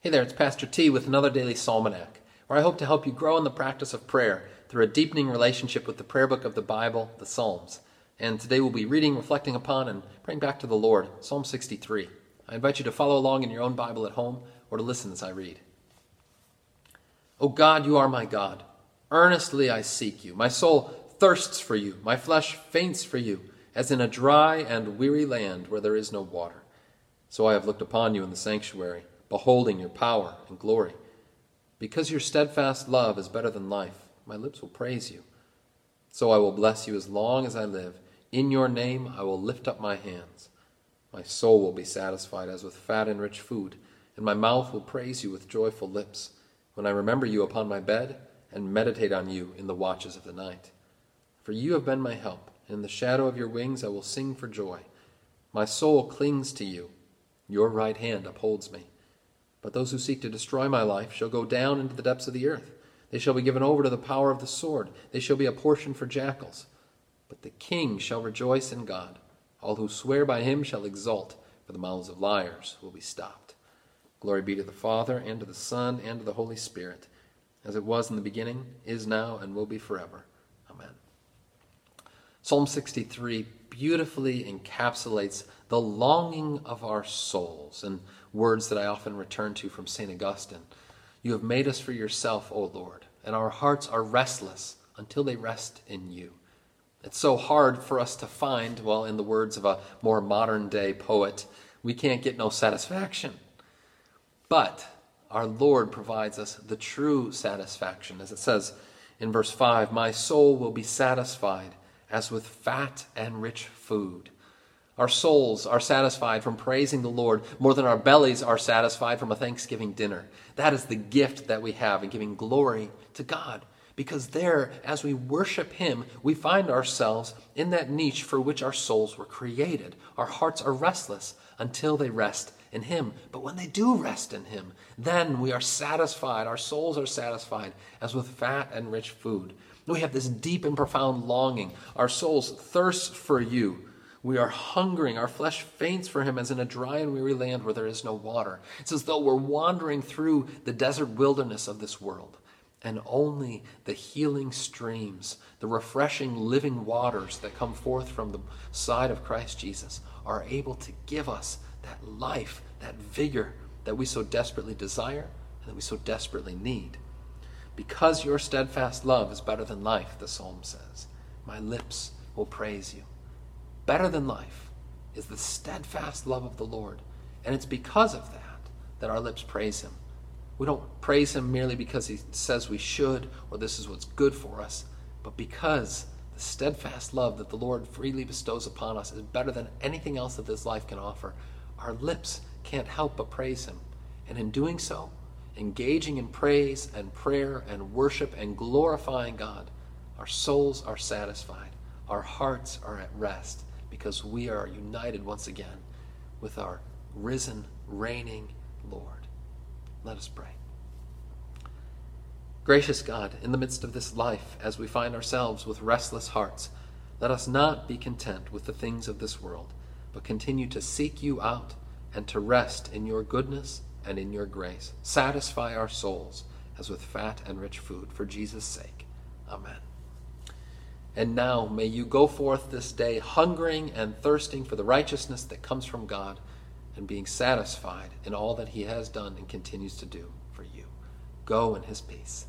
Hey there, it's Pastor T with another daily Psalmanac, where I hope to help you grow in the practice of prayer through a deepening relationship with the prayer book of the Bible, the Psalms. And today we'll be reading, reflecting upon, and praying back to the Lord, Psalm 63. I invite you to follow along in your own Bible at home or to listen as I read. O God, you are my God. Earnestly I seek you. My soul thirsts for you. My flesh faints for you, as in a dry and weary land where there is no water. So I have looked upon you in the sanctuary, beholding your power and glory. Because your steadfast love is better than life, my lips will praise you. So I will bless you as long as I live. In your name I will lift up my hands. My soul will be satisfied as with fat and rich food, and my mouth will praise you with joyful lips, when I remember you upon my bed and meditate on you in the watches of the night. For you have been my help, and in the shadow of your wings I will sing for joy. My soul clings to you, your right hand upholds me. But those who seek to destroy my life shall go down into the depths of the earth. They shall be given over to the power of the sword. They shall be a portion for jackals. But the king shall rejoice in God. All who swear by him shall exult, for the mouths of liars will be stopped. Glory be to the Father, and to the Son, and to the Holy Spirit, as it was in the beginning, is now, and will be forever. Psalm 63 beautifully encapsulates the longing of our souls and words that I often return to from St. Augustine. You have made us for yourself, O Lord, and our hearts are restless until they rest in you. It's so hard for us to find, well, in the words of a more modern day poet, we can't get no satisfaction. But our Lord provides us the true satisfaction. As it says in verse 5 My soul will be satisfied as with fat and rich food. Our souls are satisfied from praising the Lord more than our bellies are satisfied from a Thanksgiving dinner. That is the gift that we have in giving glory to God. Because there, as we worship Him, we find ourselves in that niche for which our souls were created. Our hearts are restless until they rest in Him. But when they do rest in Him, then we are satisfied. Our souls are satisfied as with fat and rich food. We have this deep and profound longing. Our souls thirst for you. We are hungering. Our flesh faints for him as in a dry and weary land where there is no water. It's as though we're wandering through the desert wilderness of this world. And only the healing streams, the refreshing living waters that come forth from the side of Christ Jesus are able to give us that life, that vigor that we so desperately desire and that we so desperately need. Because your steadfast love is better than life, the psalm says, my lips will praise you. Better than life is the steadfast love of the Lord. And it's because of that that our lips praise him. We don't praise him merely because he says we should or this is what's good for us, but because the steadfast love that the Lord freely bestows upon us is better than anything else that this life can offer. Our lips can't help but praise him. And in doing so, engaging in praise and prayer and worship and glorifying God, our souls are satisfied, our hearts are at rest because we are united once again with our risen, reigning Lord. Let us pray. Gracious God, in the midst of this life, as we find ourselves with restless hearts, let us not be content with the things of this world, but continue to seek you out and to rest in your goodness and in your grace. Satisfy our souls as with fat and rich food for Jesus' sake. Amen. And now may you go forth this day hungering and thirsting for the righteousness that comes from God and being satisfied in all that He has done and continues to do for you. Go in His peace.